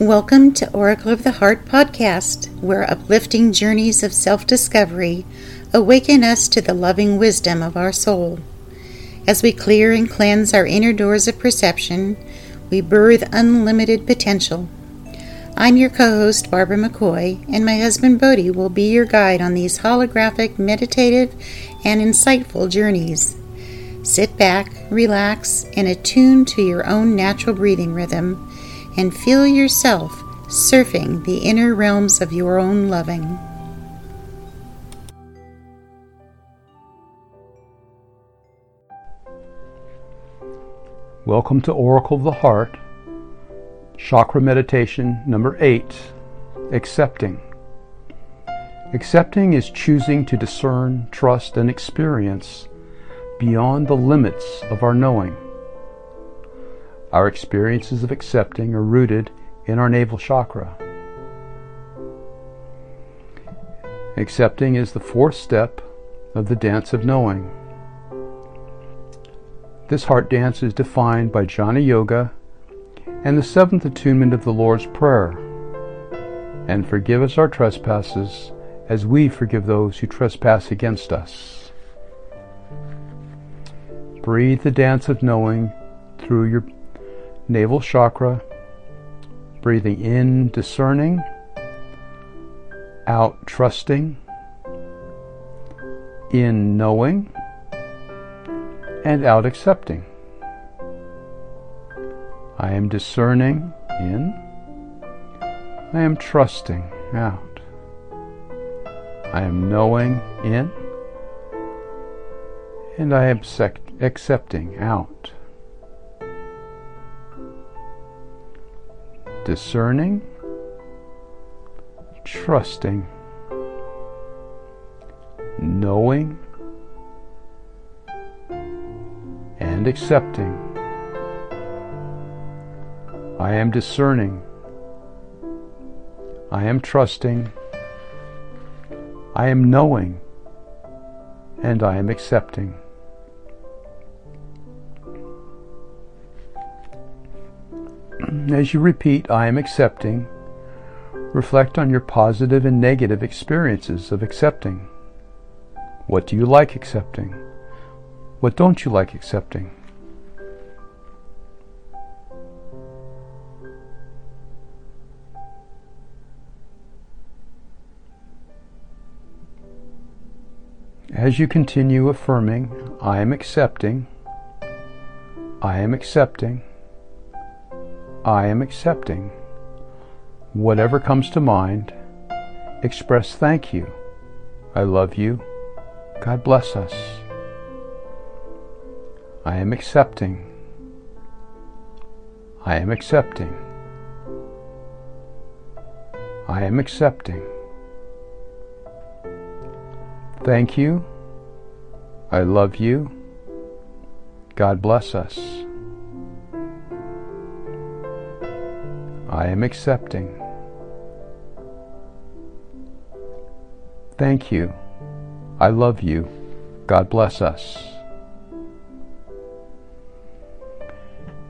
Welcome to Oracle of the Heart podcast, where uplifting journeys of self discovery awaken us to the loving wisdom of our soul. As we clear and cleanse our inner doors of perception, we birth unlimited potential. I'm your co host, Barbara McCoy, and my husband Bodhi will be your guide on these holographic, meditative, and insightful journeys. Sit back, relax, and attune to your own natural breathing rhythm and feel yourself surfing the inner realms of your own loving. Welcome to Oracle of the Heart, Chakra Meditation number 8 Accepting. Accepting is choosing to discern, trust, and experience beyond the limits of our knowing. Our experiences of accepting are rooted in our navel chakra. Accepting is the fourth step of the dance of knowing. This heart dance is defined by jnana yoga and the seventh attunement of the Lord's Prayer. And forgive us our trespasses as we forgive those who trespass against us. Breathe the dance of knowing through your navel chakra, breathing in, discerning, out, trusting, in, knowing, and out, accepting. I am discerning in, I am trusting out, I am knowing in, and I am accepting out. Discerning, trusting, knowing, and accepting. I am discerning. I am trusting. I am knowing. And I am accepting. As you repeat, I am accepting, reflect on your positive and negative experiences of accepting. What do you like accepting? What don't you like accepting? As you continue affirming, I am accepting, I am accepting, I am accepting. Whatever comes to mind, express thank you. I love you. God bless us. I am accepting. I am accepting. I am accepting. Thank you. I love you. God bless us. I am accepting. Thank you. I love you. God bless us.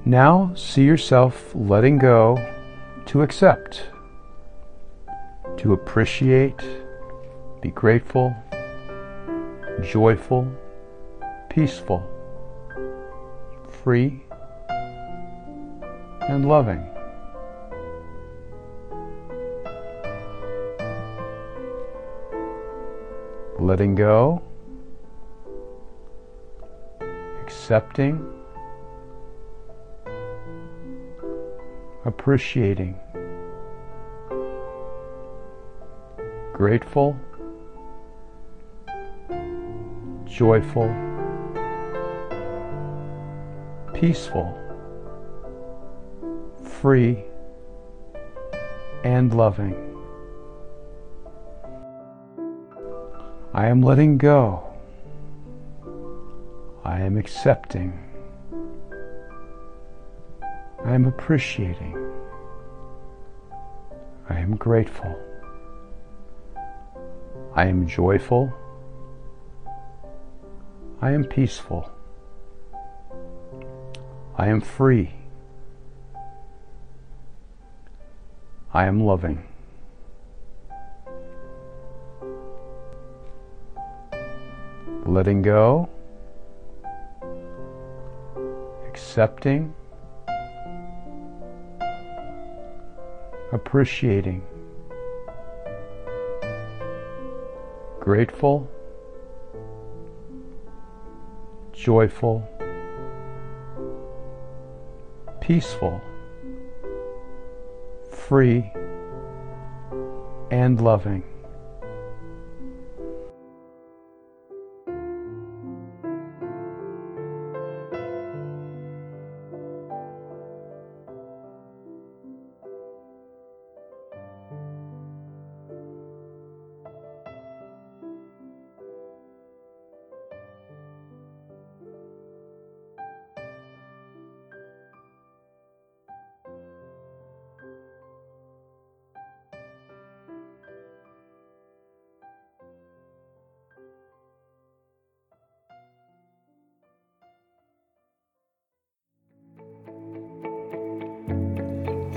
Now see yourself letting go to accept, to appreciate, be grateful, joyful, peaceful, free, and loving. Letting go, accepting, appreciating, grateful, joyful, peaceful, free, and loving. I am letting go. I am accepting. I am appreciating. I am grateful. I am joyful. I am peaceful. I am free. I am loving. Letting go, accepting, appreciating, grateful, joyful, peaceful, free, and loving.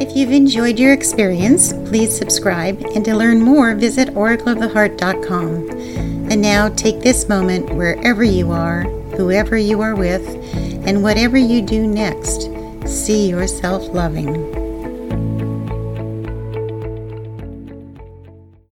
If you've enjoyed your experience, please subscribe, and to learn more, visit oracleoftheheart.com. And now take this moment wherever you are, whoever you are with, and whatever you do next, see yourself loving.